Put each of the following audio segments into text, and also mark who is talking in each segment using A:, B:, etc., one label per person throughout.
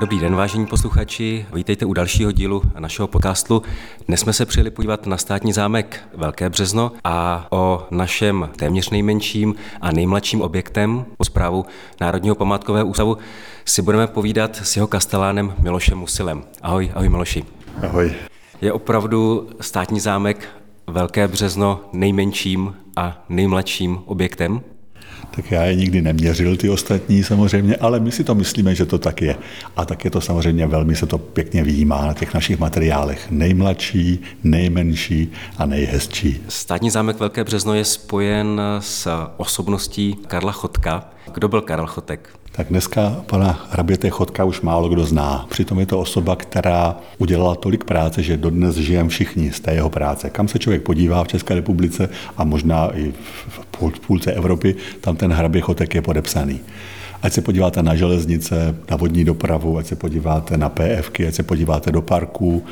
A: Dobrý den, vážení posluchači. Vítejte u dalšího dílu našeho podcastu. Dnes jsme se přijeli podívat na státní zámek Velké Březno a o našem téměř nejmenším a nejmladším objektem po zprávu Národního památkového ústavu si budeme povídat s jeho kastelánem Milošem Musilem. Ahoj, ahoj Miloši.
B: Ahoj.
A: Je opravdu státní zámek Velké Březno nejmenším a nejmladším objektem?
B: Tak já je nikdy neměřil, ty ostatní samozřejmě, ale my si to myslíme, že to tak je. A tak je to samozřejmě velmi, se to pěkně výjímá na těch našich materiálech. Nejmladší, nejmenší a nejhezčí.
A: Státní zámek Velké Březno je spojen s osobností Karla Chotka. Kdo byl Karel Chotek?
B: Tak dneska pana hraběte Chodka už málo kdo zná. Přitom je to osoba, která udělala tolik práce, že dodnes žijeme všichni z té jeho práce. Kam se člověk podívá v České republice a možná i v půlce Evropy, tam ten hrabě Chotek je podepsaný. Ať se podíváte na železnice, na vodní dopravu, ať se podíváte na PFky, ať se podíváte do parků,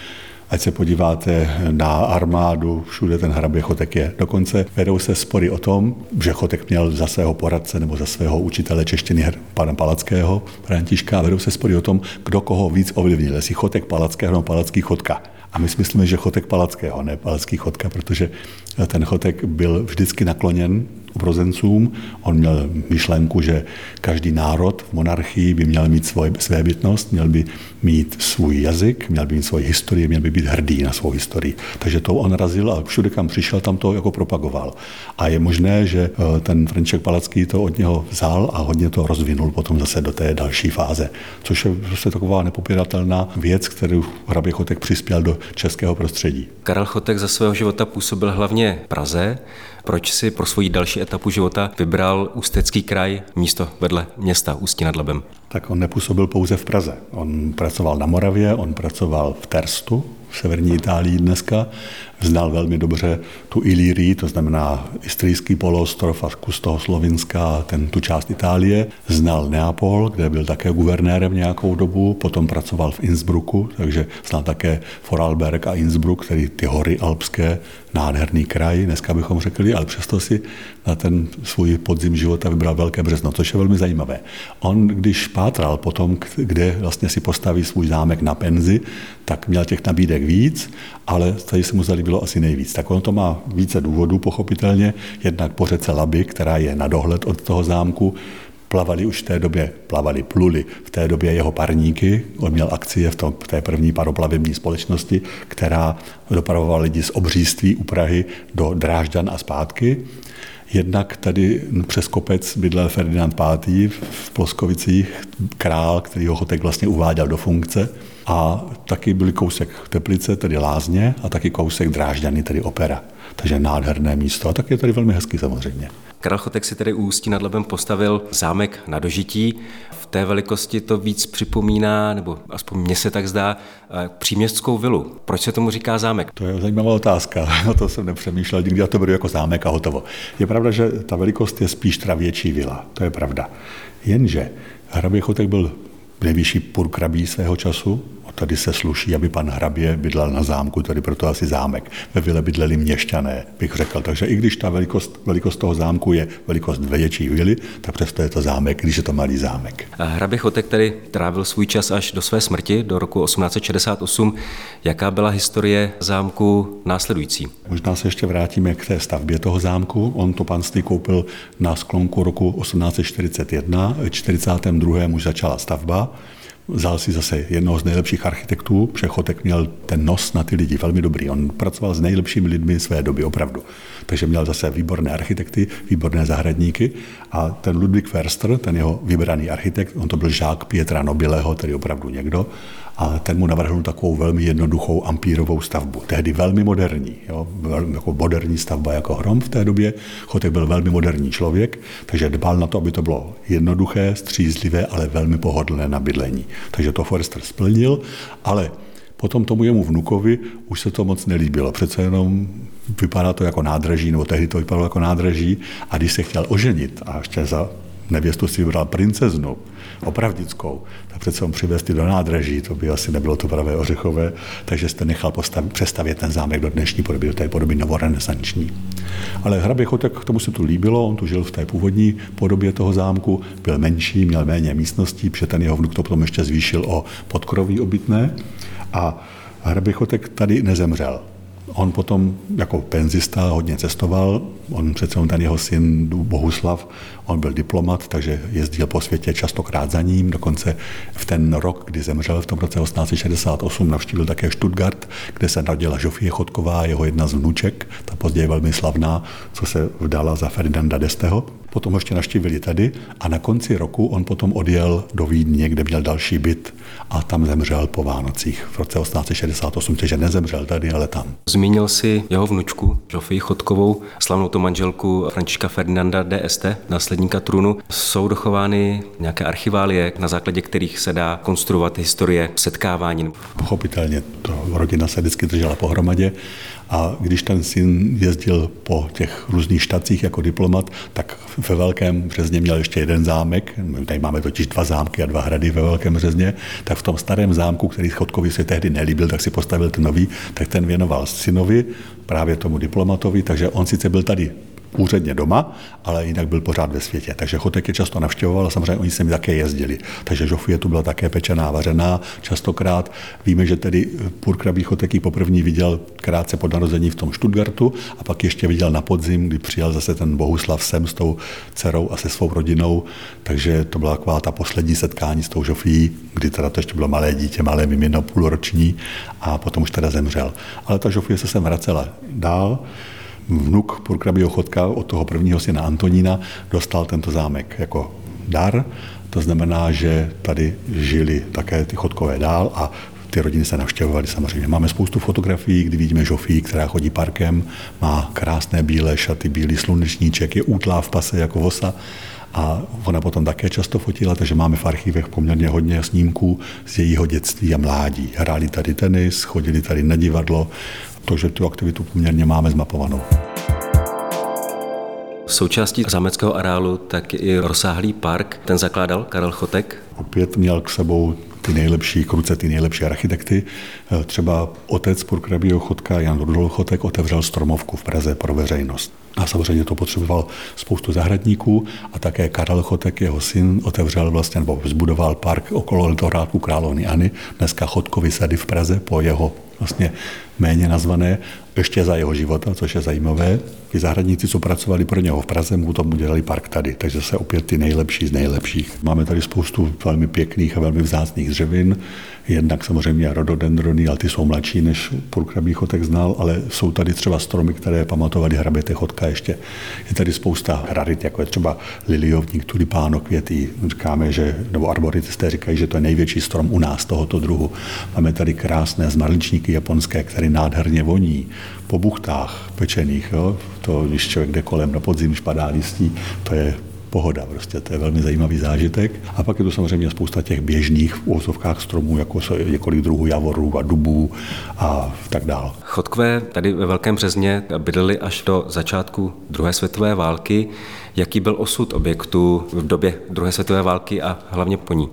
B: Ať se podíváte na armádu, všude ten hrabě Chotek je. Dokonce vedou se spory o tom, že Chotek měl za svého poradce nebo za svého učitele češtiny pana Palackého, Františka, vedou se spory o tom, kdo koho víc ovlivnil, jestli Chotek Palackého nebo Palacký Chotka. A my si myslíme, že Chotek Palackého, ne Palacký Chotka, protože ten Chotek byl vždycky nakloněn obrozencům. On měl myšlenku, že každý národ v monarchii by měl mít svoj, své bytnost, měl by mít svůj jazyk, měl by mít svoji historii, měl by být hrdý na svou historii. Takže to on razil a všude, kam přišel, tam to jako propagoval. A je možné, že eh, ten František Palacký to od něho vzal a hodně to rozvinul potom zase do té další fáze. Což je prostě taková nepopiratelná věc, kterou hrabě Chotek přispěl do českého prostředí.
A: Karel Chotek za svého života působil hlavně Praze, proč si pro svoji další etapu života vybral Ústecký kraj místo vedle města Ústí nad Labem?
B: Tak on nepůsobil pouze v Praze. On pracoval na Moravě, on pracoval v Terstu, v severní Itálii dneska, znal velmi dobře tu Ilírii, to znamená Istrijský poloostrov a kus toho Slovinska, ten, tu část Itálie. Znal Neapol, kde byl také guvernérem nějakou dobu, potom pracoval v Innsbrucku, takže znal také Vorarlberg a Innsbruck, tedy ty hory alpské, nádherný kraj, dneska bychom řekli, ale přesto si na ten svůj podzim života vybral Velké březno, což je velmi zajímavé. On, když pátral potom, kde vlastně si postaví svůj zámek na penzi, tak měl těch nabídek víc, ale tady se mu zalíbilo asi nejvíc. Tak ono to má více důvodů, pochopitelně. Jednak po řece Laby, která je na dohled od toho zámku, plavali už v té době, plavali, pluli v té době jeho parníky. On měl akcie v, tom, v té první paroplavební společnosti, která dopravovala lidi z obříství u Prahy do Drážďan a zpátky. Jednak tady přes kopec bydlel Ferdinand V. v Ploskovicích, král, který ho Chotek vlastně uváděl do funkce. A taky byly kousek Teplice, tedy Lázně, a taky kousek Drážďany, tedy Opera. Takže nádherné místo. A tak je tady velmi hezký samozřejmě.
A: Karel Chotek si tedy u Ústí nad Labem postavil zámek na dožití. V té velikosti to víc připomíná, nebo aspoň mně se tak zdá, eh, příměstskou vilu. Proč se tomu říká zámek?
B: To je zajímavá otázka. O to jsem nepřemýšlel, nikdy já to beru jako zámek a hotovo. Je pravda, že ta velikost je spíš teda větší vila. To je pravda. Jenže hrabě Chotek byl nejvyšší purkrabí svého času, tady se sluší, aby pan hrabě bydlel na zámku, tady proto asi zámek. Ve vile bydleli měšťané, bych řekl. Takže i když ta velikost, velikost toho zámku je velikost větší vily, tak přesto je to zámek, když je to malý zámek.
A: Hrabě Chotek tady trávil svůj čas až do své smrti, do roku 1868. Jaká byla historie zámku následující?
B: Možná se ještě vrátíme k té stavbě toho zámku. On to panství koupil na sklonku roku 1841, 42. už začala stavba. Vzal si zase jednoho z nejlepších architektů, Přechotek měl ten nos na ty lidi velmi dobrý. On pracoval s nejlepšími lidmi své doby, opravdu. Takže měl zase výborné architekty, výborné zahradníky a ten Ludwig Förster, ten jeho vybraný architekt, on to byl žák Pietra Nobileho, tedy opravdu někdo, a ten mu navrhl takovou velmi jednoduchou ampírovou stavbu. Tehdy velmi moderní, jo, velmi jako moderní stavba jako hrom v té době. Chotek byl velmi moderní člověk, takže dbal na to, aby to bylo jednoduché, střízlivé, ale velmi pohodlné na bydlení. Takže to Forster splnil, ale Potom tomu jemu vnukovi už se to moc nelíbilo. Přece jenom vypadá to jako nádraží, nebo tehdy to vypadalo jako nádraží. A když se chtěl oženit a ještě za nevěstu si vybral princeznu, opravdickou, tak přece on přivést do nádraží, to by asi nebylo to pravé ořechové, takže jste nechal postavit, přestavět ten zámek do dnešní podoby, do té podoby novorenesanční. Ale hrabě Chotek, tomu se to líbilo, on tu žil v té původní podobě toho zámku, byl menší, měl méně místností, protože ten jeho vnuk to potom ještě zvýšil o podkroví obytné. A hrabě Chotek tady nezemřel. On potom jako penzista hodně cestoval, on přece on ten jeho syn Bohuslav, on byl diplomat, takže jezdil po světě častokrát za ním, dokonce v ten rok, kdy zemřel v tom roce 1868, navštívil také Stuttgart, kde se narodila Žofie Chodková, jeho jedna z vnuček, ta později velmi slavná, co se vdala za Ferdinanda d'Esteho. Potom ho ještě navštívili tady a na konci roku on potom odjel do Vídně, kde měl další byt a tam zemřel po Vánocích v roce 1868, takže nezemřel tady, ale tam.
A: Zmínil si jeho vnučku, Žofii Chodkovou, slavnou to manželku Františka Ferdinanda d'Este, následníka trůnu. Jsou dochovány nějaké archiválie, na základě kterých se dá konstruovat historie setkávání.
B: Pochopitelně to rodina se vždycky držela pohromadě a když ten syn jezdil po těch různých štacích jako diplomat, tak ve Velkém Březně měl ještě jeden zámek, tady máme totiž dva zámky a dva hrady ve Velkém Březně, tak v tom starém zámku, který Chodkovi se tehdy nelíbil, tak si postavil ten nový, tak ten věnoval synovi, právě tomu diplomatovi, takže on sice byl tady úředně doma, ale jinak byl pořád ve světě. Takže Chotek je často navštěvoval a samozřejmě oni se mi také jezdili. Takže Žofie tu byla také pečená, vařená častokrát. Víme, že tedy Purkrabí Chotek ji poprvé viděl krátce po narození v tom Stuttgartu a pak ještě viděl na podzim, kdy přijel zase ten Bohuslav sem s tou dcerou a se svou rodinou. Takže to byla taková ta poslední setkání s tou Žofií, kdy teda to ještě bylo malé dítě, malé mimino, půlroční a potom už teda zemřel. Ale ta Žofie se sem vracela dál vnuk Purkrabího Chodka od toho prvního syna Antonína dostal tento zámek jako dar. To znamená, že tady žili také ty chodkové dál a ty rodiny se navštěvovaly samozřejmě. Máme spoustu fotografií, kdy vidíme Žofii, která chodí parkem, má krásné bílé šaty, bílý slunečníček, je útlá v pase jako vosa a ona potom také často fotila, takže máme v archívech poměrně hodně snímků z jejího dětství a mládí. Hráli tady tenis, chodili tady na divadlo, takže tu aktivitu poměrně máme zmapovanou.
A: Součástí zámeckého areálu tak i rozsáhlý park. Ten zakládal Karel Chotek.
B: Opět měl k sebou ty nejlepší, kruce ty nejlepší architekty. Třeba otec Purkrabího Chotka, Jan Rudolf Chotek, otevřel stromovku v Praze pro veřejnost. A samozřejmě to potřeboval spoustu zahradníků a také Karel Chotek, jeho syn, otevřel vlastně nebo zbudoval park okolo letohrádku KrálovnyAny, dneska Chodkovy sady v Praze po jeho vlastně méně nazvané, ještě za jeho života, což je zajímavé. Ty zahradníci, co pracovali pro něho v Praze, mu tomu dělali park tady, takže se opět ty nejlepší z nejlepších. Máme tady spoustu velmi pěkných a velmi vzácných dřevin, jednak samozřejmě rododendrony, ale ty jsou mladší, než Purkrabí Chotek znal, ale jsou tady třeba stromy, které pamatovali hraběte Chotka ještě. Je tady spousta rarit, jako je třeba liliovník, tulipáno, květy. Říkáme, že, nebo arboritisté říkají, že to je největší strom u nás tohoto druhu. Máme tady krásné zmarličníky japonské, které nádherně voní po buchtách pečených. Jo? To, když člověk jde kolem na podzim, když padá listí, to je pohoda. Prostě to je velmi zajímavý zážitek. A pak je tu samozřejmě spousta těch běžných v stromů, jako několik druhů javorů a dubů a tak dále.
A: Chodkové tady ve Velkém Březně bydleli až do začátku druhé světové války. Jaký byl osud objektu v době druhé světové války a hlavně po ní?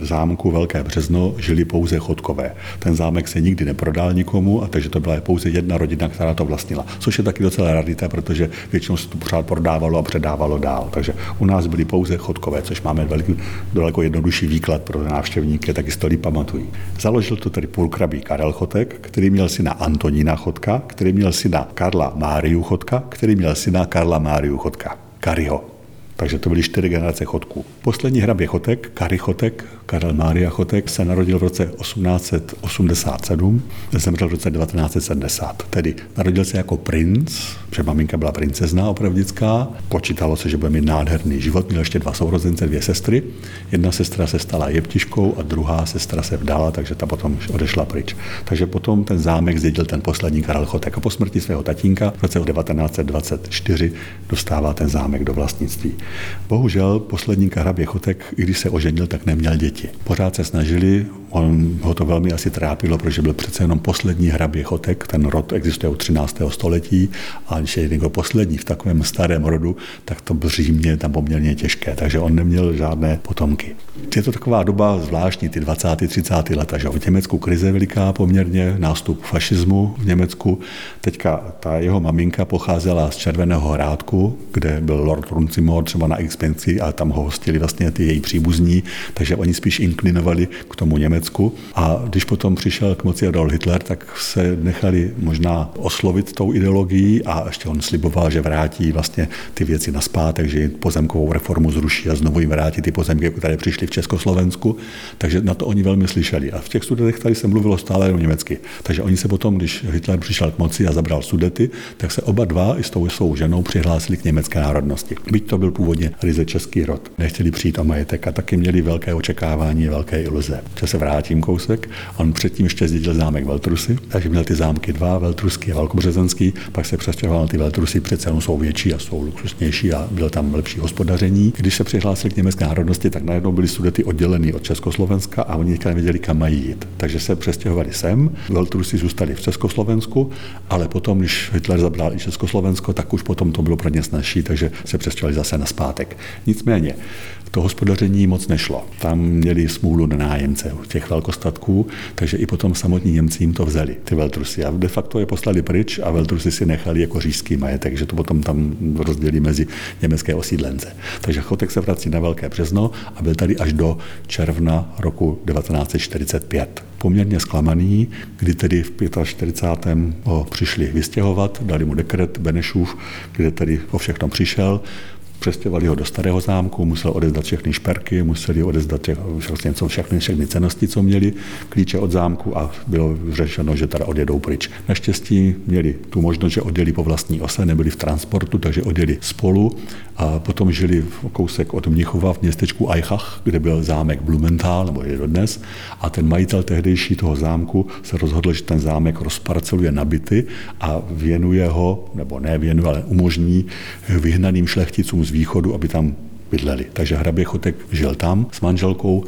B: V zámku Velké Březno žili pouze chodkové. Ten zámek se nikdy neprodal nikomu, a takže to byla pouze jedna rodina, která to vlastnila. Což je taky docela rarita, protože většinou se to pořád prodávalo a předávalo dál. Takže u nás byli pouze chodkové, což máme veliký, daleko jednodušší výklad pro návštěvníky, taky si to pamatují. Založil to tedy půlkrabí Karel Chotek, který měl syna Antonína Chotka, který měl syna Karla Máriu Chotka, který měl syna Karla Máriu Chotka. Kariho. Takže to byly čtyři generace chodků. Poslední hrabě Chotek, Kary Chotek, Karel Mária Chotek, se narodil v roce 1887, zemřel v roce 1970. Tedy narodil se jako princ, že maminka byla princezna opravdická, počítalo se, že bude mít nádherný život, měl ještě dva sourozence, dvě sestry. Jedna sestra se stala jeptiškou a druhá sestra se vdala, takže ta potom odešla pryč. Takže potom ten zámek zdědil ten poslední Karel Chotek a po smrti svého tatínka v roce 1924 dostává ten zámek do vlastnictví. Bohužel poslední hrabě Chotek, i když se oženil, tak neměl děti. Pořád se snažili On ho to velmi asi trápilo, protože byl přece jenom poslední hrabě Chotek, ten rod existuje od 13. století a když je jako poslední v takovém starém rodu, tak to břímě je tam poměrně těžké, takže on neměl žádné potomky. Je to taková doba zvláštní, ty 20. 30. leta, že v Německu krize veliká poměrně, nástup fašismu v Německu. Teďka ta jeho maminka pocházela z Červeného hrádku, kde byl Lord Runcimor třeba na expenci a tam ho hostili vlastně ty její příbuzní, takže oni spíš inklinovali k tomu Německu. A když potom přišel k moci Adolf Hitler, tak se nechali možná oslovit tou ideologií a ještě on sliboval, že vrátí vlastně ty věci na zpátek, že pozemkovou reformu zruší a znovu jim vrátí ty pozemky, které přišly v Československu. Takže na to oni velmi slyšeli. A v těch sudetech tady se mluvilo stále jenom německy. Takže oni se potom, když Hitler přišel k moci a zabral sudety, tak se oba dva i s tou svou ženou přihlásili k německé národnosti. Byť to byl původně ryze český rod. Nechtěli přijít o majetek a taky měli velké očekávání, velké iluze. Že se vrátím kousek, on předtím ještě zdědil zámek Veltrusy, takže měl ty zámky dva, Veltrusky a Velkobřezenský, pak se přestěhoval na ty Veltrusy, přece jenom jsou větší a jsou luxusnější a byl tam lepší hospodaření. Když se přihlásil k německé národnosti, tak najednou byli sudety oddělení od Československa a oni nevěděli, kam mají jít. Takže se přestěhovali sem, Veltrusy zůstali v Československu, ale potom, když Hitler zabral i Československo, tak už potom to bylo pro ně snažší, takže se přestěhovali zase na zpátek. Nicméně, to hospodaření moc nešlo. Tam měli smůlu na nájemce těch velkostatků, takže i potom samotní Němci jim to vzali, ty Veltrusy. A de facto je poslali pryč a Veltrusy si nechali jako říšský majetek, že to potom tam rozdělí mezi německé osídlence. Takže Chotek se vrací na Velké březno a byl tady až do června roku 1945 poměrně zklamaný, kdy tedy v 45. ho přišli vystěhovat, dali mu dekret Benešův, kde tedy o všechno přišel, přestěhovali ho do starého zámku, musel odezdat všechny šperky, museli odezdat těch, vlastně všechny, všechny cenosti, co měli, klíče od zámku a bylo řešeno, že teda odjedou pryč. Naštěstí měli tu možnost, že odjeli po vlastní ose, nebyli v transportu, takže odjeli spolu a potom žili v kousek od Mnichova v městečku Eichach, kde byl zámek Blumenthal, nebo je dodnes, a ten majitel tehdejší toho zámku se rozhodl, že ten zámek rozparceluje na byty a věnuje ho, nebo ne věnuje, ale umožní vyhnaným šlechticům z východu, aby tam bydleli. Takže hrabě Chotek žil tam s manželkou,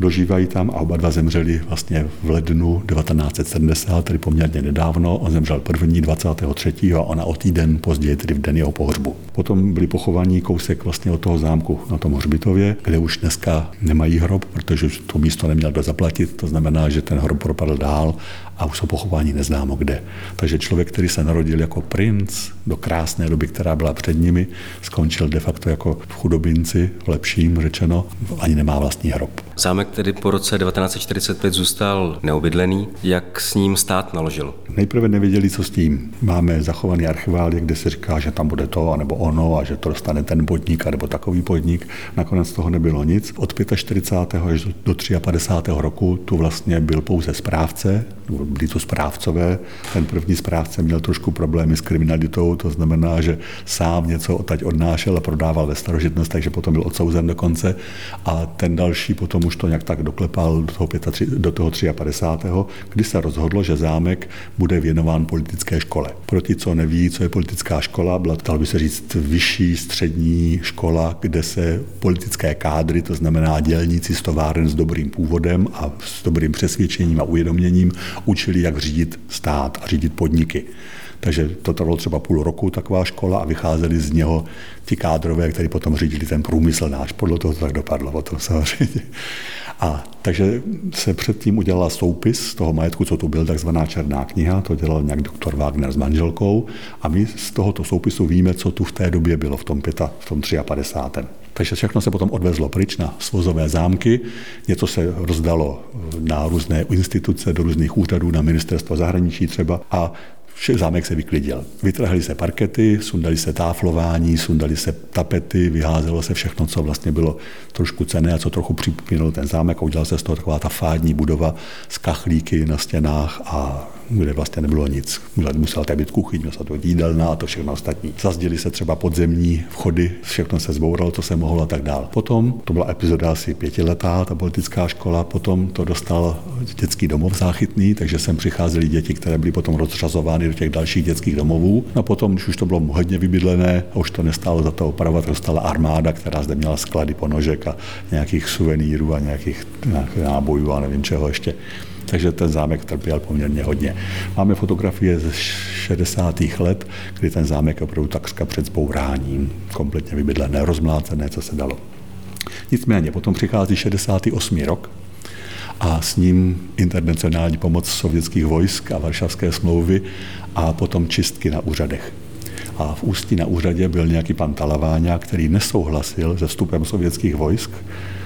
B: dožívají tam a oba dva zemřeli vlastně v lednu 1970, tedy poměrně nedávno. On zemřel první 23. a ona o týden později, tedy v den jeho pohřbu. Potom byli pochovaní kousek vlastně od toho zámku na tom hřbitově, kde už dneska nemají hrob, protože to místo neměl kdo zaplatit, to znamená, že ten hrob propadl dál a už jsou pochování neznámo kde. Takže člověk, který se narodil jako princ do krásné doby, která byla před nimi, skončil de facto jako v chudobinci, v lepším řečeno, ani nemá vlastní hrob.
A: Zámek tedy po roce 1945 zůstal neobydlený. Jak s ním stát naložil?
B: Nejprve nevěděli, co s tím. Máme zachovaný archiválie, kde se říká, že tam bude to, anebo ono, a že to dostane ten podnik, nebo takový podnik. Nakonec toho nebylo nic. Od 45. až do 53. roku tu vlastně byl pouze správce, byli to správcové. Ten první správce měl trošku problémy s kriminalitou, to znamená, že sám něco odtaď odnášel a prodával ve starožitnost, takže potom byl odsouzen dokonce. A ten další potom už to nějak tak doklepal do toho, 35, do toho 53. kdy se rozhodlo, že zámek bude věnován politické škole. Pro ty, co neví, co je politická škola, byla, dalo by se říct, vyšší střední škola, kde se politické kádry, to znamená dělníci z továren s dobrým původem a s dobrým přesvědčením a uvědoměním, učili, jak řídit stát a řídit podniky. Takže to trvalo třeba půl roku, taková škola, a vycházeli z něho ti kádrové, kteří potom řídili ten průmysl náš. Podle toho to tak dopadlo potom samozřejmě. A takže se předtím udělala soupis toho majetku, co tu byl, takzvaná černá kniha, to dělal nějak doktor Wagner s manželkou a my z tohoto soupisu víme, co tu v té době bylo v tom, pěta, v tom 53. Takže všechno se potom odvezlo pryč na svozové zámky, něco se rozdalo na různé instituce, do různých úřadů, na ministerstvo zahraničí třeba. A zámek se vyklidil. Vytrhali se parkety, sundali se táflování, sundali se tapety, vyházelo se všechno, co vlastně bylo trošku cené a co trochu připomínalo ten zámek. A udělal se z toho taková ta fádní budova s kachlíky na stěnách a kde vlastně nebylo nic. Musela tady být kuchyň, musela to být jídelna a to všechno ostatní. Zazděli se třeba podzemní vchody, všechno se zbouralo, to se mohlo a tak dál. Potom, to byla epizoda asi pětiletá, ta politická škola, potom to dostal dětský domov záchytný, takže sem přicházeli děti, které byly potom rozřazovány do těch dalších dětských domovů. A potom, když už to bylo hodně vybydlené už to nestálo za to opravovat, dostala armáda, která zde měla sklady ponožek a nějakých suvenýrů a nějakých, nějakých nábojů a nevím čeho ještě takže ten zámek trpěl poměrně hodně. Máme fotografie ze 60. let, kdy ten zámek je opravdu takřka před zbouráním, kompletně vybydlené, rozmlácené, co se dalo. Nicméně, potom přichází 68. rok a s ním internacionální pomoc sovětských vojsk a varšavské smlouvy a potom čistky na úřadech. A v Ústí na úřadě byl nějaký pan Talaváňa, který nesouhlasil se vstupem sovětských vojsk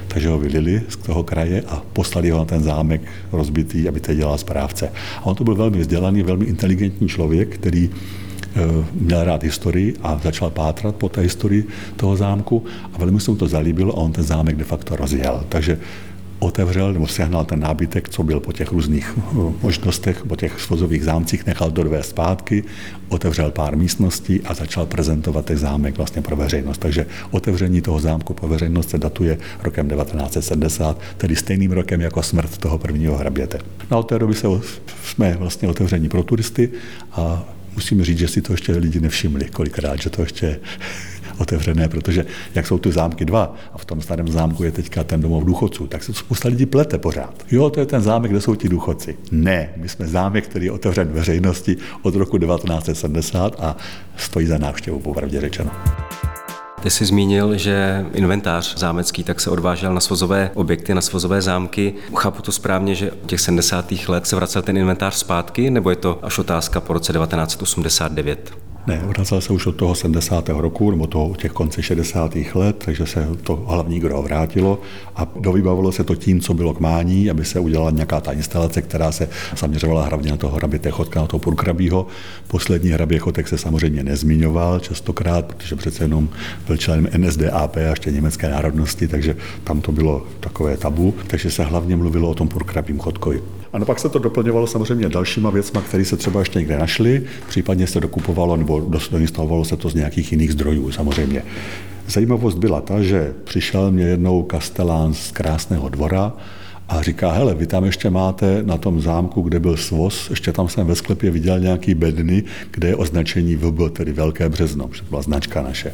B: takže ho vylili z toho kraje a poslali ho na ten zámek rozbitý, aby to dělal správce. A on to byl velmi vzdělaný, velmi inteligentní člověk, který eh, měl rád historii a začal pátrat po té historii toho zámku a velmi se mu to zalíbilo a on ten zámek de facto rozjel. Takže otevřel nebo sehnal ten nábytek, co byl po těch různých eh, možnostech, po těch svozových zámcích, nechal to dvě zpátky, otevřel pár místností a začal prezentovat ten zámek vlastně pro veřejnost. Takže otevření toho zámku pro veřejnost se datuje rokem 1970, tedy stejným rokem jako smrt toho prvního hraběte. Na od té doby se, jsme vlastně otevření pro turisty a musím říct, že si to ještě lidi nevšimli kolikrát, že to ještě otevřené, protože jak jsou tu zámky dva a v tom starém zámku je teďka ten domov důchodců, tak se spousta lidí plete pořád. Jo, to je ten zámek, kde jsou ti důchodci. Ne, my jsme zámek, který je otevřen veřejnosti od roku 1970 a stojí za návštěvu, popravdě řečeno.
A: Ty jsi zmínil, že inventář zámecký tak se odvážel na svozové objekty, na svozové zámky. Chápu to správně, že těch 70. let se vracel ten inventář zpátky, nebo je to až otázka po roce 1989?
B: Ne, vracel se už od toho 70. roku, nebo toho těch konce 60. let, takže se to hlavní gro vrátilo a dovybavilo se to tím, co bylo k mání, aby se udělala nějaká ta instalace, která se zaměřovala hlavně na toho hraběte chodka, na toho purkrabího. Poslední hrabě chodek se samozřejmě nezmiňoval častokrát, protože přece jenom byl členem NSDAP a ještě německé národnosti, takže tam to bylo takové tabu, takže se hlavně mluvilo o tom purkrabím chodkovi. A no pak se to doplňovalo samozřejmě dalšíma věcma, které se třeba ještě někde našly, případně se dokupovalo nebo doinstalovalo se to z nějakých jiných zdrojů samozřejmě. Zajímavost byla ta, že přišel mě jednou kastelán z krásného dvora a říká, hele, vy tam ještě máte na tom zámku, kde byl svoz, ještě tam jsem ve sklepě viděl nějaký bedny, kde je označení VB, tedy Velké březno, že to byla značka naše.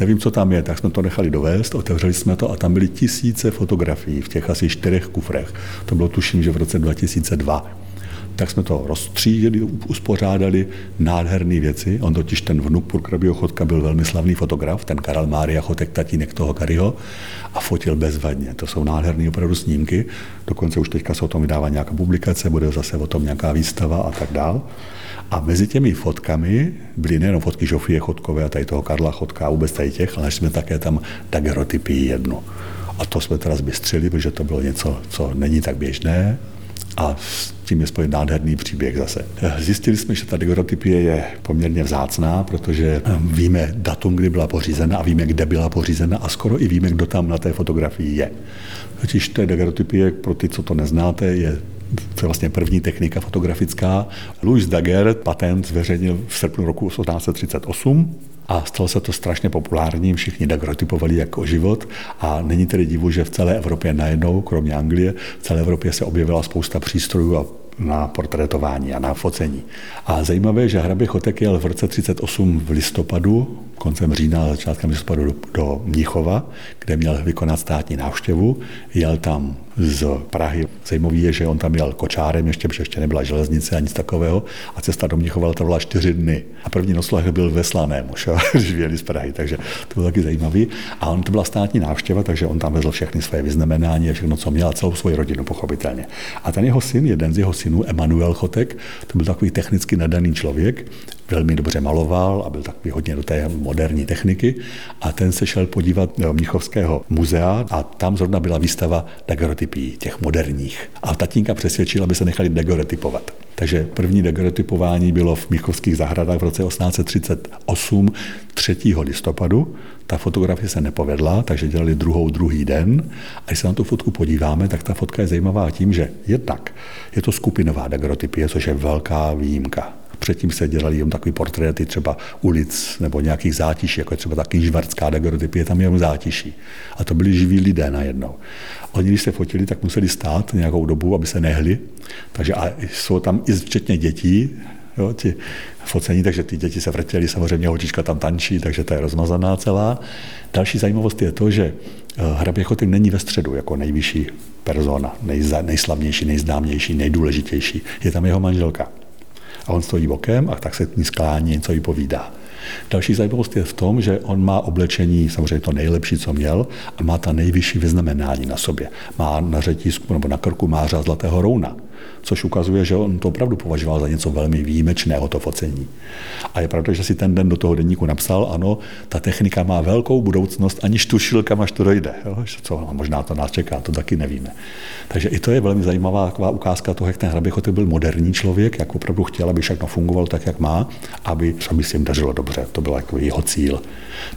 B: Nevím, co tam je, tak jsme to nechali dovést, otevřeli jsme to a tam byly tisíce fotografií v těch asi čtyřech kufrech. To bylo tuším, že v roce 2002 tak jsme to rozstřídili, uspořádali nádherné věci. On totiž ten vnuk Purkrabího Chodka byl velmi slavný fotograf, ten Karel Mária Chotek, tatínek toho Kariho, a fotil bezvadně. To jsou nádherné opravdu snímky. Dokonce už teďka se o tom vydává nějaká publikace, bude zase o tom nějaká výstava a tak dál. A mezi těmi fotkami byly nejen fotky Žofie Chodkové a tady toho Karla Chodka a vůbec tady těch, ale jsme také tam dagerotypii jednu. A to jsme teda zbystřili, protože to bylo něco, co není tak běžné. A s tím je spojen nádherný příběh zase. Zjistili jsme, že ta daguerreotypie je poměrně vzácná, protože víme datum, kdy byla pořízena a víme, kde byla pořízena a skoro i víme, kdo tam na té fotografii je. Totiž té daguerreotypie, pro ty, co to neznáte, je to je vlastně první technika fotografická. Louis Daguerre patent zveřejnil v srpnu roku 1838 a stalo se to strašně populárním, všichni dagrotypovali jako život a není tedy divu, že v celé Evropě najednou, kromě Anglie, v celé Evropě se objevila spousta přístrojů a na portrétování a na focení. A zajímavé, že hrabě Chotek jel v roce 38 v listopadu, koncem října začátkem listopadu do, do Mnichova, kde měl vykonat státní návštěvu. Jel tam z Prahy. Zajímavé je, že on tam jel kočárem, ještě, protože ještě nebyla železnice a nic takového. A cesta do Mnichova trvala čtyři dny. A první nocleh byl ve Slaném, už, když vyjeli z Prahy, takže to bylo taky zajímavý. A on to byla státní návštěva, takže on tam vezl všechny své vyznamenání, všechno, co měl, a celou svoji rodinu, pochopitelně. A ten jeho syn, jeden z jeho synů, Emanuel Chotek, to byl takový technicky nadaný člověk velmi dobře maloval a byl takový hodně do té moderní techniky. A ten se šel podívat do Mnichovského muzea a tam zrovna byla výstava daguerreotypí, těch moderních. A tatínka přesvědčil, aby se nechali daguerreotypovat. Takže první daguerreotypování bylo v Mnichovských zahradách v roce 1838 3. listopadu. Ta fotografie se nepovedla, takže dělali druhou druhý den. A když se na tu fotku podíváme, tak ta fotka je zajímavá tím, že jednak je to skupinová daguerreotypie, což je velká výjimka. Předtím se dělali jen takové portréty třeba ulic nebo nějakých zátiší, jako je třeba taky žvarská daguerreotypie, tam jenom zátiší. A to byli živí lidé najednou. Oni, když se fotili, tak museli stát nějakou dobu, aby se nehli. Takže a jsou tam i včetně dětí, jo, ti focení, takže ty děti se vrtěly, samozřejmě holčička tam tančí, takže to je rozmazaná celá. Další zajímavost je to, že eh, hrabě Chotek není ve středu jako nejvyšší persona, nejza, nejslavnější, nejznámější, nejdůležitější. Je tam jeho manželka. A on stojí bokem a tak se k ní sklání, něco jí povídá. Další zajímavost je v tom, že on má oblečení samozřejmě to nejlepší, co měl, a má ta nejvyšší vyznamenání na sobě. Má na řetízku nebo na krku má řád zlatého rouna což ukazuje, že on to opravdu považoval za něco velmi výjimečného, to focení. A je pravda, že si ten den do toho denníku napsal, ano, ta technika má velkou budoucnost, aniž tušil, kam až to dojde. Jo? Co, no, možná to nás čeká, to taky nevíme. Takže i to je velmi zajímavá taková ukázka toho, jak ten Hraběchoty byl moderní člověk, jak opravdu chtěl, aby všechno fungovalo tak, jak má, aby, aby se jim dařilo dobře. To byl jako jeho cíl.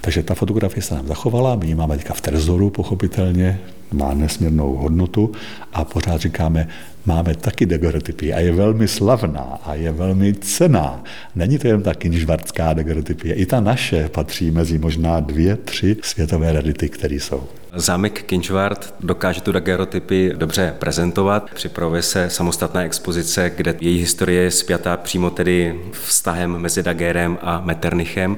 B: Takže ta fotografie se nám zachovala, my ji máme teďka v Terzoru, pochopitelně, má nesmírnou hodnotu a pořád říkáme, máme taky daguerreotypii a je velmi slavná a je velmi cená. Není to jen ta kinžvartská daguerreotypie, i ta naše patří mezi možná dvě, tři světové rarity, které jsou.
A: Zámek Kinčvart dokáže tu daguerreotypy dobře prezentovat. Připravuje se samostatná expozice, kde její historie je spjatá přímo tedy vztahem mezi Dagerem a Metternichem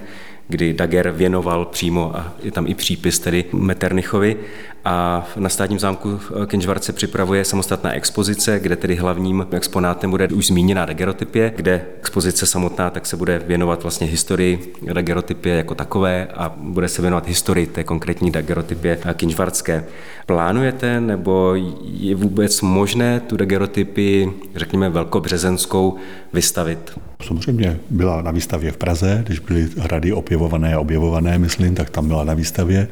A: kdy Dager věnoval přímo, a je tam i přípis tedy Metternichovi, a na státním zámku Kenžvart se připravuje samostatná expozice, kde tedy hlavním exponátem bude už zmíněná dagerotypie, kde expozice samotná tak se bude věnovat vlastně historii dagerotypie jako takové a bude se věnovat historii té konkrétní dagerotypie kinžvartské. Plánujete nebo je vůbec možné tu dagerotypii, řekněme velkobřezenskou, vystavit?
B: Samozřejmě byla na výstavě v Praze, když byly hrady opěvované a objevované, myslím, tak tam byla na výstavě.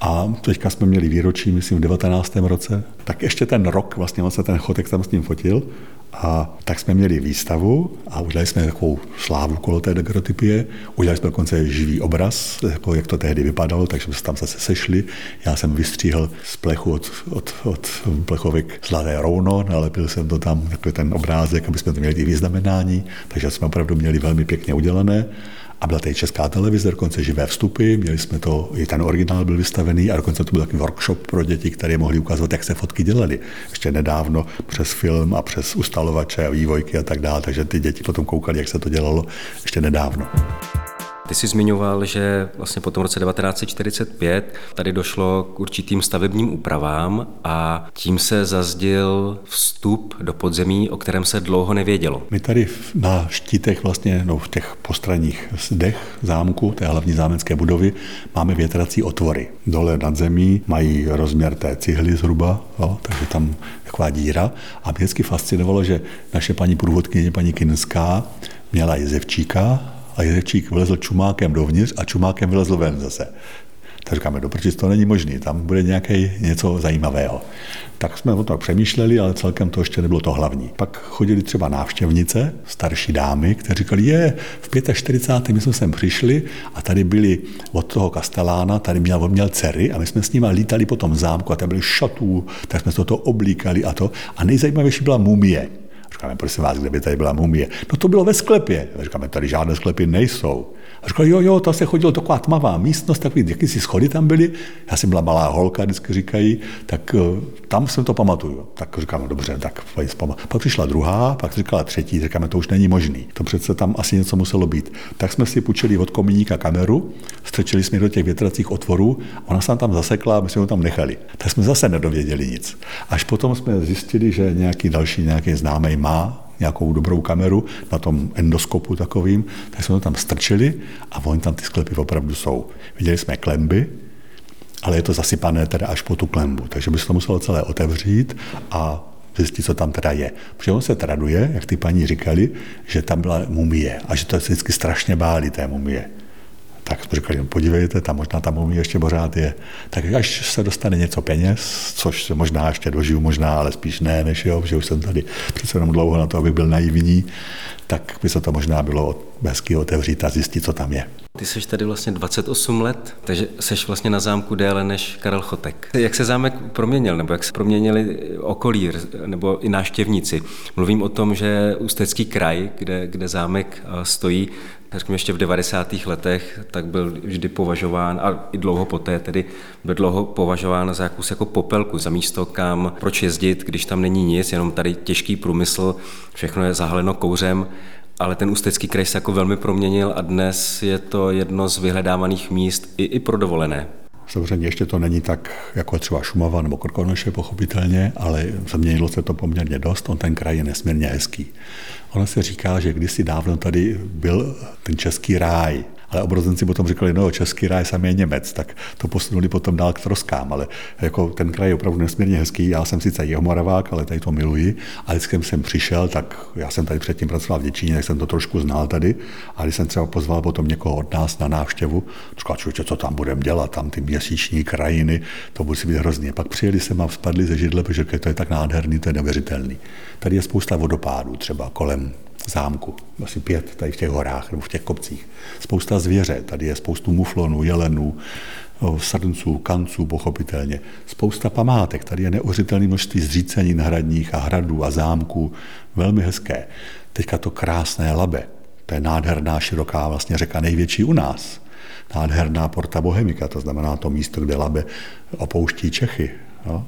B: A teďka jsme měli výročí, myslím, v 19. roce. Tak ještě ten rok, vlastně on se ten chotek tam s ním fotil. A tak jsme měli výstavu a udělali jsme takovou slávu kolo té daguerreotypie. Udělali jsme dokonce živý obraz, jako jak to tehdy vypadalo, takže jsme se tam zase sešli. Já jsem vystříhl z plechu od, od, od plechovek zlaté rouno, nalepil jsem to tam, takový ten obrázek, aby jsme to měli i vyznamenání, takže jsme opravdu měli velmi pěkně udělané. A byla tady česká televize, dokonce živé vstupy, měli jsme to, i ten originál byl vystavený a dokonce to byl takový workshop pro děti, které mohli ukázat, jak se fotky dělaly. Ještě nedávno přes film a přes ustalovače a vývojky a tak dále, takže ty děti potom koukali, jak se to dělalo ještě nedávno.
A: Ty jsi zmiňoval, že vlastně po tom roce 1945 tady došlo k určitým stavebním úpravám a tím se zazdil vstup do podzemí, o kterém se dlouho nevědělo.
B: My tady na štítech vlastně, no v těch postranních zdech zámku, té hlavní zámecké budovy, máme větrací otvory. Dole nad zemí mají rozměr té cihly zhruba, jo, takže tam taková díra. A mě vždycky fascinovalo, že naše paní průvodkyně, paní Kinská, měla jezevčíka, a Jirečík vlezl čumákem dovnitř a čumákem vylezl ven zase. Tak říkáme, do to není možný, tam bude nějaké něco zajímavého. Tak jsme o tom přemýšleli, ale celkem to ještě nebylo to hlavní. Pak chodili třeba návštěvnice, starší dámy, které říkali, je, v 45. my jsme sem přišli a tady byli od toho kastelána, tady měl, on měl dcery a my jsme s nimi lítali po tom zámku a tady byli šatů, tak jsme se to oblíkali a to. A nejzajímavější byla mumie. Říkáme, prosím vás, kde by tady byla mumie? No to bylo ve sklepě. Říkáme, tady žádné sklepy nejsou. A říkal, jo, jo, to se chodilo taková tmavá místnost, takový jakýsi schody tam byly. Já jsem byla malá holka, vždycky říkají, tak uh, tam jsem to pamatuju. Tak říkám, no dobře, tak Pak přišla druhá, pak říkala třetí, říkáme, to už není možný. To přece tam asi něco muselo být. Tak jsme si půjčili od kominíka kameru, strčili jsme do těch větracích otvorů, ona se tam zasekla a my jsme ho tam nechali. Tak jsme zase nedověděli nic. Až potom jsme zjistili, že nějaký další nějaký známý má nějakou dobrou kameru na tom endoskopu takovým, tak jsme to tam strčili a oni tam ty sklepy opravdu jsou. Viděli jsme klemby, ale je to zasypané teda až po tu klembu, takže by se to muselo celé otevřít a zjistit, co tam teda je. Protože on se traduje, jak ty paní říkali, že tam byla mumie a že to vždycky strašně báli té mumie. Tak jsme říkali, no podívejte, tam možná ta mumie ještě pořád je. Tak až se dostane něco peněz, což se možná ještě dožiju, možná, ale spíš ne, než jo, že už jsem tady přece jenom dlouho na to, abych byl naivní, tak by se to možná bylo hezky otevřít a zjistit, co tam je.
A: Ty jsi tady vlastně 28 let, takže jsi vlastně na zámku déle než Karel Chotek. Jak se zámek proměnil, nebo jak se proměnili okolí, nebo i náštěvníci? Mluvím o tom, že Ústecký kraj, kde, kde zámek stojí, řekněme ještě v 90. letech, tak byl vždy považován, a i dlouho poté tedy, byl dlouho považován za jakousi jako popelku, za místo, kam proč jezdit, když tam není nic, jenom tady těžký průmysl, všechno je zahaleno kouřem, ale ten ústecký kraj se jako velmi proměnil a dnes je to jedno z vyhledávaných míst i, i pro dovolené.
B: Samozřejmě ještě to není tak jako třeba Šumava nebo Krkonoše, pochopitelně, ale změnilo se to poměrně dost. On ten kraj je nesmírně hezký. Ono se říká, že kdysi dávno tady byl ten český ráj, ale obrozenci potom říkali, no český ráj sam je Němec, tak to posunuli potom dál k troskám, ale jako ten kraj je opravdu nesmírně hezký, já jsem sice jeho moravák, ale tady to miluji a když jsem přišel, tak já jsem tady předtím pracoval v Děčíně, tak jsem to trošku znal tady a když jsem třeba pozval potom někoho od nás na návštěvu, říkal, co tam budeme dělat, tam ty měsíční krajiny, to musí být hrozně. Pak přijeli jsem a spadli ze židle, protože to je tak nádherný, to je neuvěřitelný. Tady je spousta vodopádů, třeba kolem zámku, asi pět tady v těch horách nebo v těch kopcích. Spousta zvěře, tady je spoustu muflonů, jelenů, srnců, kanců, pochopitelně. Spousta památek, tady je neuvěřitelné množství zřícenin hradních a hradů a zámků, velmi hezké. Teďka to krásné Labe, to je nádherná, široká vlastně řeka, největší u nás. Nádherná Porta Bohemika, to znamená to místo, kde Labe opouští Čechy. Jo?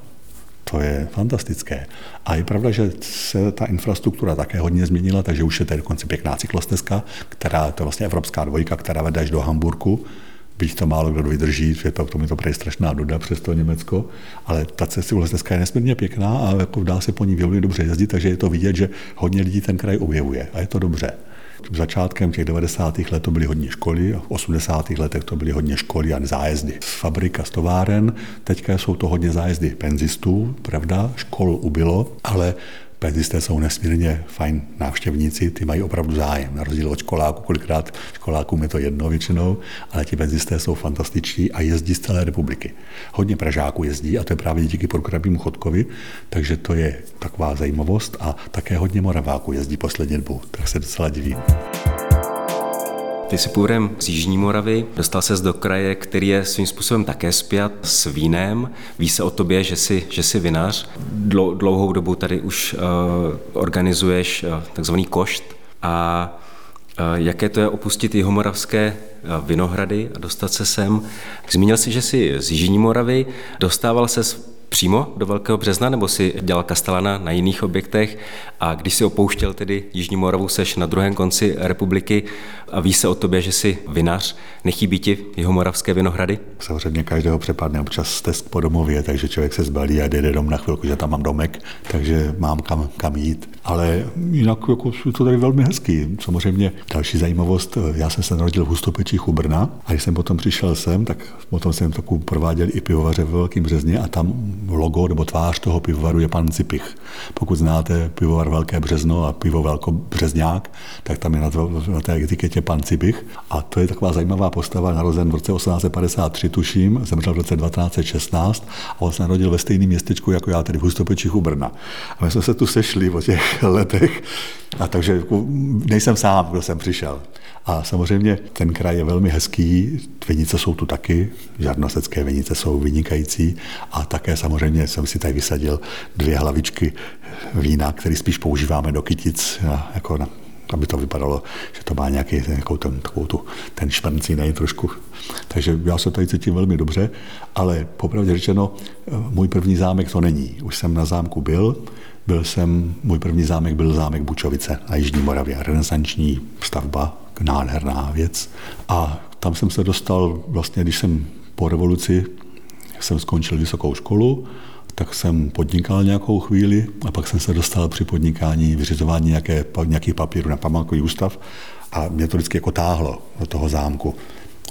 B: To je fantastické. A je pravda, že se ta infrastruktura také hodně změnila, takže už je tady dokonce pěkná cyklostezka, která to je vlastně evropská dvojka, která vede až do Hamburku. Byť to málo kdo vydrží, že to, to mi to prej strašná doda přes to Německo, ale ta cyklostezka je nesmírně pěkná a jako dá se po ní velmi dobře jezdit, takže je to vidět, že hodně lidí ten kraj objevuje a je to dobře. Začátkem těch 90. let to byly hodně školy, v 80. letech to byly hodně školy a zájezdy z fabrik a z továren. Teďka jsou to hodně zájezdy penzistů, pravda, škol ubylo, ale Penzisté jsou nesmírně fajn návštěvníci, ty mají opravdu zájem, na rozdíl od školáků, kolikrát školákům je to jedno většinou, ale ti penzisté jsou fantastiční a jezdí z celé republiky. Hodně Pražáků jezdí a to je právě díky prograbímu Chodkovi, takže to je taková zajímavost a také hodně Moraváků jezdí poslední dobu, tak se docela divím.
A: Ty jsi původem z Jižní Moravy, dostal ses do kraje, který je svým způsobem také spjat s vínem. Ví se o tobě, že jsi, že jsi vinař. Dlouhou dobu tady už uh, organizuješ uh, takzvaný košt a uh, jaké to je opustit jihomoravské vinohrady a dostat se sem. Zmínil jsi, že jsi z Jižní Moravy, dostával se přímo do Velkého března, nebo si dělal kastelana na jiných objektech a když si opouštěl tedy Jižní Moravu, seš na druhém konci republiky a ví se o tobě, že jsi vinař, nechybí ti jeho moravské vinohrady?
B: Samozřejmě každého přepadne občas test po domově, takže člověk se zbalí a jde dom na chvilku, že tam mám domek, takže mám kam, kam jít. Ale jinak jako, je to tady velmi hezký. Samozřejmě další zajímavost, já jsem se narodil v Hustopečích u Brna a když jsem potom přišel sem, tak potom jsem takovou prováděl i pivovaře ve Velkém Březně a tam logo nebo tvář toho pivovaru je pan Cipich. Pokud znáte pivovar Velké Březno a pivo Velko Březňák, tak tam je na, to, na té etiketě pan Cipich. A to je taková zajímavá postava, narozen v roce 1853, tuším, zemřel v roce 1916 a on se narodil ve stejném městečku jako já, tedy v Hustopečích u Brna. A my jsme se tu sešli o těch letech, a takže jako, nejsem sám, kdo jsem přišel. A samozřejmě ten kraj je velmi hezký, vinice jsou tu taky, žarnosecké vinice jsou vynikající a také samozřejmě jsem si tady vysadil dvě hlavičky vína, které spíš používáme do kytic, jako na, aby to vypadalo, že to má nějaký jako ten, takovou tu, ten šmrncínej trošku. Takže já se tady cítím velmi dobře, ale popravdě řečeno, můj první zámek to není. Už jsem na zámku byl, byl jsem, můj první zámek byl zámek Bučovice na Jižní Moravě, renesanční stavba, nádherná věc. A tam jsem se dostal vlastně, když jsem po revoluci jsem skončil vysokou školu, tak jsem podnikal nějakou chvíli a pak jsem se dostal při podnikání vyřizování nějaké, nějakých papírů na památkový ústav a mě to vždycky jako táhlo do toho zámku.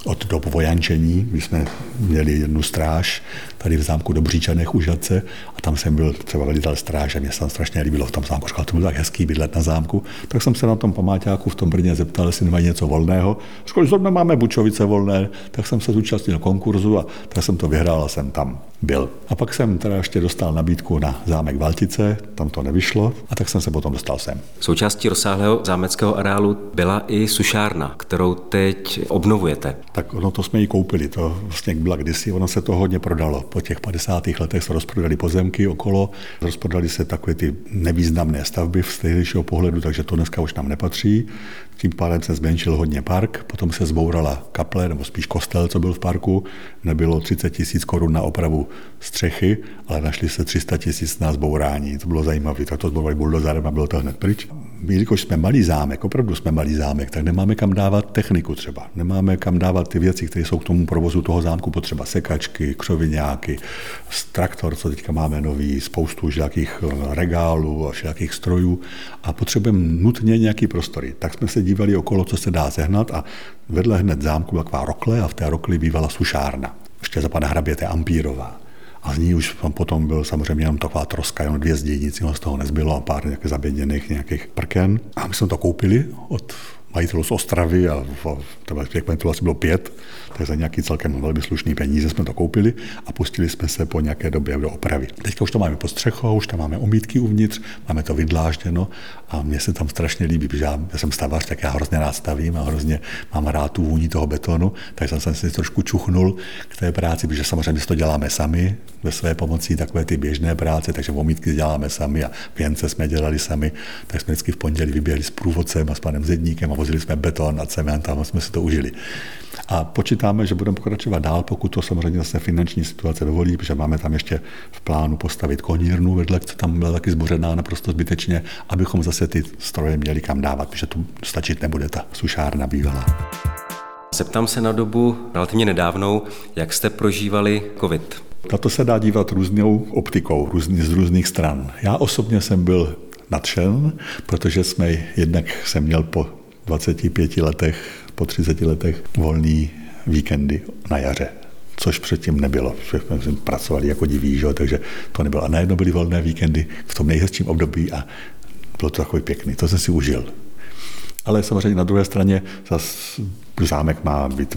B: Od dob vojančení, kdy jsme měli jednu stráž tady v zámku Dobříčanech u Žadce a tam jsem byl třeba velitel stráže, mě se tam strašně líbilo v tom zámku, říkal, to bylo tak hezký bydlet na zámku, tak jsem se na tom pamáťáku v tom Brně zeptal, jestli nemají něco volného. Říkal, že máme Bučovice volné, tak jsem se zúčastnil konkurzu a tak jsem to vyhrál a jsem tam byl. A pak jsem teda ještě dostal nabídku na zámek Valtice, tam to nevyšlo a tak jsem se potom dostal sem.
A: Součástí rozsáhlého zámeckého areálu byla i sušárna, kterou teď obnovujete.
B: Tak ono to jsme ji koupili, to vlastně byla kdysi, ono se to hodně prodalo. Po těch 50. letech se rozprodali pozemky okolo, rozprodali se takové ty nevýznamné stavby z tehdejšího pohledu, takže to dneska už nám nepatří. Tím pádem se zmenšil hodně park, potom se zbourala kaple, nebo spíš kostel, co byl v parku. Nebylo 30 tisíc korun na opravu střechy, ale našli se 300 tisíc na zbourání. To bylo zajímavé, tak to zbourovali buldozerem a bylo to hned pryč. Jelikož jsme malý zámek, opravdu jsme malý zámek, tak nemáme kam dávat techniku třeba. Nemáme kam dávat ty věci, které jsou k tomu provozu toho zámku potřeba. Sekačky, křovináky, traktor, co teďka máme nový, spoustu nějakých regálů a všelijakých strojů a potřebujeme nutně nějaký prostory. Tak jsme se dívali okolo, co se dá sehnat a vedle hned zámku byla taková rokle a v té rokli bývala sušárna. Ještě za pana hraběte Ampírová. A z ní už potom byl samozřejmě jenom taková troska, jenom dvě zdi, nic z toho nezbylo a pár nějakých zaběděných nějakých prken. A my jsme to koupili od majitelů z Ostravy a těch majitelů asi bylo pět, tak za nějaký celkem velmi slušný peníze jsme to koupili a pustili jsme se po nějaké době do opravy. Teďka už to máme pod střechou, už tam máme omítky uvnitř, máme to vydlážděno a mně se tam strašně líbí, protože já, já jsem stavař, tak já hrozně rád stavím a hrozně mám rád tu vůni toho betonu, tak jsem se trošku čuchnul k té práci, protože samozřejmě to děláme sami ve své pomocí, takové ty běžné práce, takže omítky děláme sami a věnce jsme dělali sami, tak jsme vždycky v pondělí vyběhli s průvodcem a s panem Zedníkem a vozili jsme beton a cement a jsme si to užili. A počítáme, že budeme pokračovat dál, pokud to samozřejmě zase finanční situace dovolí, protože máme tam ještě v plánu postavit konírnu vedle, co tam byla taky zbořená naprosto zbytečně, abychom zase ty stroje měli kam dávat, protože tu stačit nebude ta sušárna bývalá.
A: Zeptám se na dobu relativně nedávnou, jak jste prožívali COVID.
B: Na to se dá dívat různou optikou, různý, z různých stran. Já osobně jsem byl nadšen, protože jsme jednak jsem měl po 25 letech, po 30 letech volný víkendy na jaře což předtím nebylo. Jsme pracovali jako diví, že? takže to nebylo. A najednou byly volné víkendy v tom nejhezčím období a bylo to takový pěkný. To jsem si užil. Ale samozřejmě na druhé straně zase zámek má být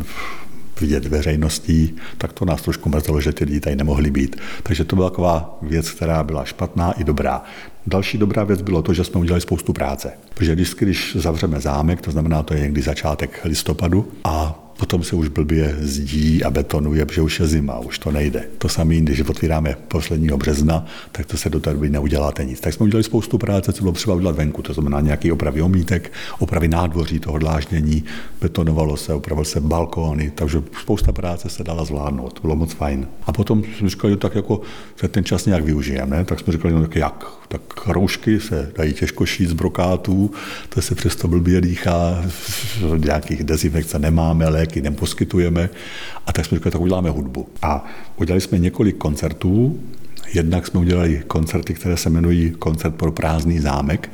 B: vidět veřejností, tak to nás trošku mrzelo, že ty lidi tady nemohli být. Takže to byla taková věc, která byla špatná i dobrá. Další dobrá věc bylo to, že jsme udělali spoustu práce. Protože když, když zavřeme zámek, to znamená, to je někdy začátek listopadu a potom se už blbě zdí a betonuje, protože už je zima, už to nejde. To samé, když otvíráme posledního března, tak to se do té doby neuděláte nic. Tak jsme udělali spoustu práce, co bylo třeba udělat venku, to znamená nějaký opravy omítek, opravy nádvoří toho dláždění, betonovalo se, opravil se balkóny, takže spousta práce se dala zvládnout, bylo moc fajn. A potom jsme říkali, tak jako ten čas nějak využijeme, ne? tak jsme říkali, no tak jak? Tak roušky se dají těžko šít z brokátů, to se přesto blbě dýchá, nějakých dezinfekce nemáme, léky neposkytujeme. A tak jsme říkali, tak uděláme hudbu. A udělali jsme několik koncertů, Jednak jsme udělali koncerty, které se jmenují Koncert pro prázdný zámek.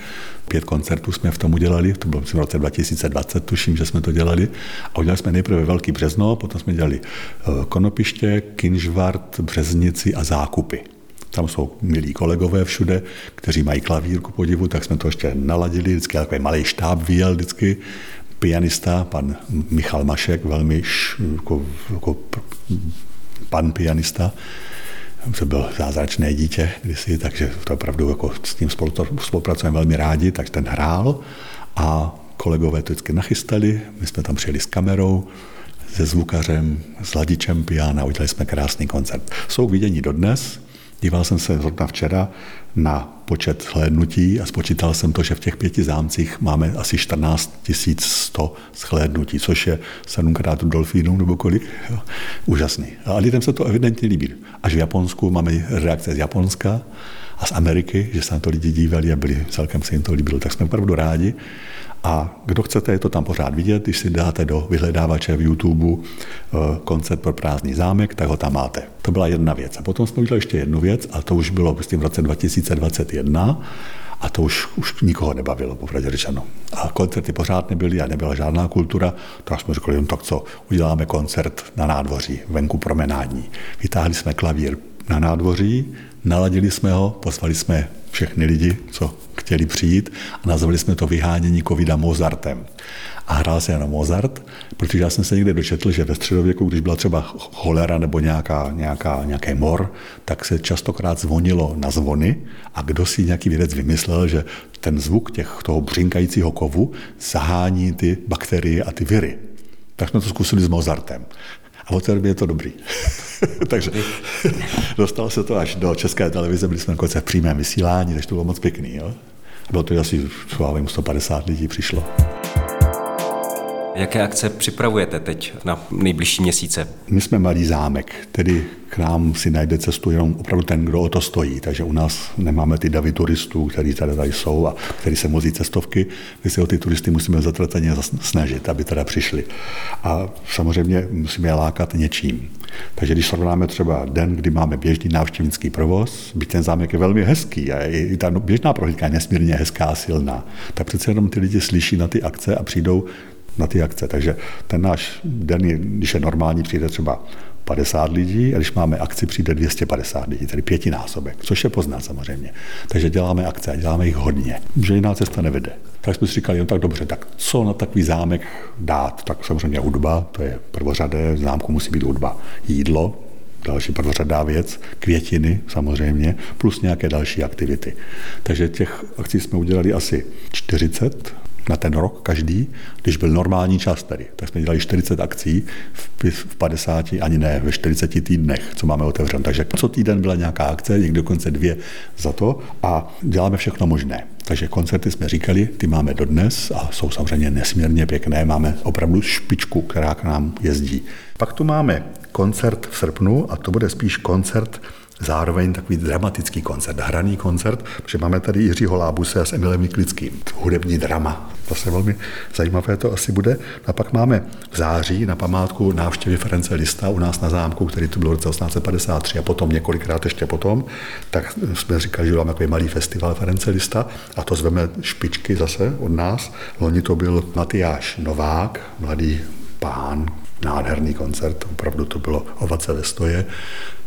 B: Pět koncertů jsme v tom udělali, to bylo v roce 2020, tuším, že jsme to dělali. A udělali jsme nejprve Velký březno, potom jsme dělali eh, Konopiště, Kinžvart, Březnici a Zákupy. Tam jsou milí kolegové všude, kteří mají klavír ku podivu, tak jsme to ještě naladili, vždycky takový malý štáb vyjel vždycky. Pianista, pan Michal Mašek, velmi š, jako, jako pan pianista, to byl zázračné dítě kdysi, takže to opravdu jako s tím spolupracujeme velmi rádi, tak ten hrál. A kolegové to vždycky nachystali, my jsme tam přijeli s kamerou, se zvukařem, s ladičem piana, udělali jsme krásný koncert. Jsou vidění dodnes, díval jsem se zrovna včera na počet shlédnutí a spočítal jsem to, že v těch pěti zámcích máme asi 14 100 shlédnutí, což je sedmkrát dolfínů nebo kolik. Jo. Úžasný. A lidem se to evidentně líbí. Až v Japonsku máme reakce z Japonska a z Ameriky, že se na to lidi dívali a byli, celkem se jim to líbilo. Tak jsme opravdu rádi. A kdo chcete, je to tam pořád vidět, když si dáte do vyhledávače v YouTube eh, koncert pro prázdný zámek, tak ho tam máte. To byla jedna věc. A potom jsme udělali ještě jednu věc, a to už bylo v roce 2021, a to už, už nikoho nebavilo, popravdě řečeno. A koncerty pořád nebyly a nebyla žádná kultura, tak jsme řekli, no tak co, uděláme koncert na nádvoří, venku promenádní. Vytáhli jsme klavír na nádvoří, naladili jsme ho, poslali jsme všechny lidi, co chtěli přijít a nazvali jsme to vyhánění covida Mozartem. A hrál se jenom Mozart, protože já jsem se někde dočetl, že ve středověku, když byla třeba cholera nebo nějaká, nějaká, nějaký mor, tak se častokrát zvonilo na zvony a kdo si nějaký vědec vymyslel, že ten zvuk těch, toho břinkajícího kovu zahání ty bakterie a ty viry. Tak jsme to zkusili s Mozartem. A od té doby je to dobrý. Takže dostalo se to až do české televize, byli jsme dokonce v přímém vysílání, takže to bylo moc pěkný. Jo? Bylo to asi, vím, 150 lidí přišlo.
A: Jaké akce připravujete teď na nejbližší měsíce?
B: My jsme malý zámek, tedy k nám si najde cestu jenom opravdu ten, kdo o to stojí. Takže u nás nemáme ty davy turistů, kteří tady, tady jsou a kteří se mozí cestovky. My se o ty turisty musíme zatrateně snažit, aby teda přišli. A samozřejmě musíme je lákat něčím. Takže když srovnáme třeba den, kdy máme běžný návštěvnický provoz, byť ten zámek je velmi hezký a i ta běžná prohlídka je nesmírně hezká a silná, tak přece jenom ty lidi slyší na ty akce a přijdou na ty akce. Takže ten náš den, když je normální, přijde třeba 50 lidí a když máme akci, přijde 250 lidí, tedy pětinásobek, což je poznat samozřejmě. Takže děláme akce a děláme jich hodně, že jiná cesta nevede. Tak jsme si říkali, no tak dobře, tak co na takový zámek dát? Tak samozřejmě hudba, to je prvořadé, zámku musí být hudba. Jídlo, další prvořadá věc, květiny samozřejmě, plus nějaké další aktivity. Takže těch akcí jsme udělali asi 40, na ten rok každý, když byl normální čas tady. Tak jsme dělali 40 akcí v 50, ani ne, ve 40 týdnech, co máme otevřen. Takže co týden byla nějaká akce, někdy dokonce dvě za to a děláme všechno možné. Takže koncerty jsme říkali, ty máme dodnes a jsou samozřejmě nesmírně pěkné. Máme opravdu špičku, která k nám jezdí. Pak tu máme koncert v srpnu a to bude spíš koncert zároveň takový dramatický koncert, hraný koncert, protože máme tady Jiřího Lábuse s Emilem Niklickým, hudební drama. To se velmi zajímavé to asi bude. A pak máme v září na památku návštěvy Ference Lista u nás na zámku, který tu byl v roce 1853 a potom několikrát ještě potom, tak jsme říkali, že máme takový malý festival Ference Lista a to zveme špičky zase od nás. Loni to byl Matyáš Novák, mladý pán, nádherný koncert, opravdu to bylo ovace ve stoje.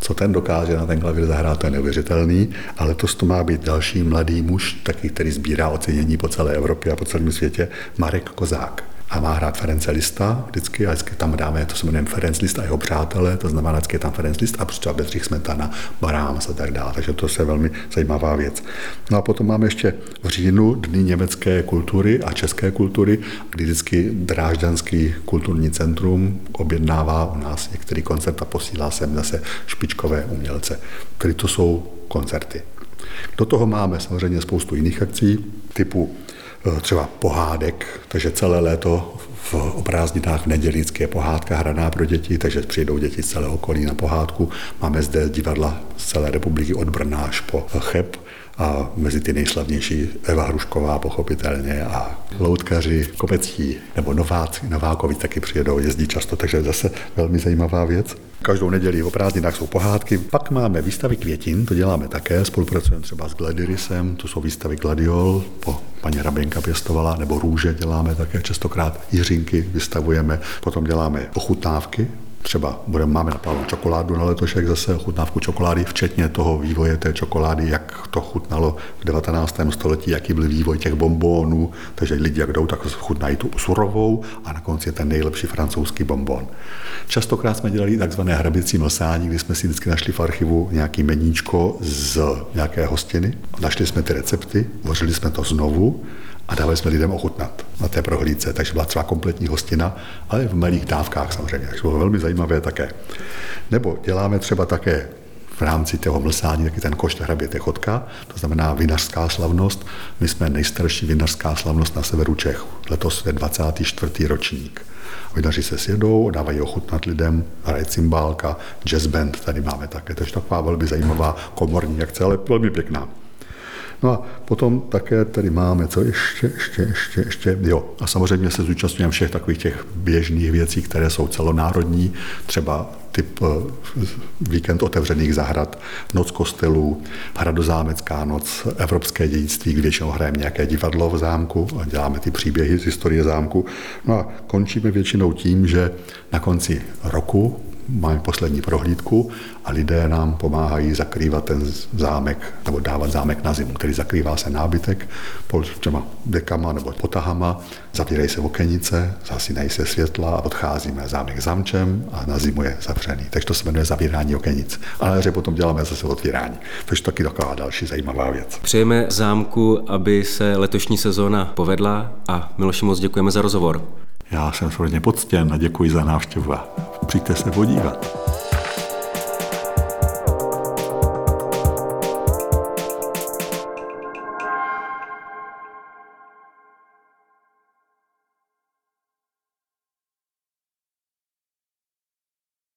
B: Co ten dokáže na ten klavír zahrát, to je neuvěřitelný, ale to to má být další mladý muž, taky, který sbírá ocenění po celé Evropě a po celém světě, Marek Kozák a má hrát Ferenc Lista vždycky a vždycky tam dáme, to se jmenuje Ferenc List a jeho přátelé, to znamená, vždycky je tam Ferenc List a třeba Bedřich Smetana, Baráms a tak dále. Takže to je velmi zajímavá věc. No a potom máme ještě v říjnu Dny německé kultury a české kultury, kdy vždycky Drážďanský kulturní centrum objednává u nás některý koncert a posílá sem zase špičkové umělce, který to jsou koncerty. Do toho máme samozřejmě spoustu jiných akcí, typu třeba pohádek, takže celé léto v, o prázdninách v neděli je pohádka hraná pro děti, takže přijdou děti z celého okolí na pohádku. Máme zde divadla z celé republiky od Brna až po Cheb a mezi ty nejslavnější Eva Hrušková pochopitelně a loutkaři, kopecí nebo Nováci, Novákovi taky přijedou, jezdí často, takže zase velmi zajímavá věc. Každou neděli o prázdninách jsou pohádky. Pak máme výstavy květin, to děláme také, spolupracujeme třeba s Gladirisem, to jsou výstavy Gladiol, po paní Hraběnka pěstovala, nebo růže děláme také. Častokrát, jiřinky vystavujeme, potom děláme ochutnávky, Třeba budeme, máme naplánu čokoládu na letošek, zase chutnávku čokolády, včetně toho vývoje té čokolády, jak to chutnalo v 19. století, jaký byl vývoj těch bombónů, takže lidi jak jdou, tak chutnají tu surovou a na konci je ten nejlepší francouzský bonbon. Častokrát jsme dělali takzvané hrabicí mlsání, kdy jsme si vždycky našli v archivu nějaký meníčko z nějaké hostiny, našli jsme ty recepty, vařili jsme to znovu a dávali jsme lidem ochutnat na té prohlídce, takže byla třeba kompletní hostina, ale v malých dávkách samozřejmě, takže bylo velmi zajímavé také. Nebo děláme třeba také v rámci toho mlsání taky ten košt hraběte chodka, to znamená vinařská slavnost. My jsme nejstarší vinařská slavnost na severu Čech. Letos je 24. ročník. Vinaři se sjedou, dávají ochutnat lidem, hraje cymbálka, jazz band tady máme také, takže taková velmi zajímavá komorní akce, ale velmi pěkná. No a potom také tady máme, co ještě, ještě, ještě, ještě, jo. A samozřejmě se zúčastňujeme všech takových těch běžných věcí, které jsou celonárodní, třeba typ eh, víkend otevřených zahrad, noc kostelů, hradozámecká noc, evropské dědictví, kdy většinou hrajeme nějaké divadlo v zámku a děláme ty příběhy z historie zámku. No a končíme většinou tím, že na konci roku máme poslední prohlídku a lidé nám pomáhají zakrývat ten zámek nebo dávat zámek na zimu, který zakrývá se nábytek pod těma dekama nebo potahama, zavírají se okenice, zasínají se světla a odcházíme zámek zamčem a na zimu je zavřený. Takže to se jmenuje zavírání okenic. A na jaře potom děláme zase otvírání. Takže taky taková další zajímavá věc.
A: Přejeme zámku, aby se letošní sezóna povedla a Miloši moc děkujeme za rozhovor.
B: Já jsem samozřejmě poctěn a děkuji za návštěvu a přijďte se podívat.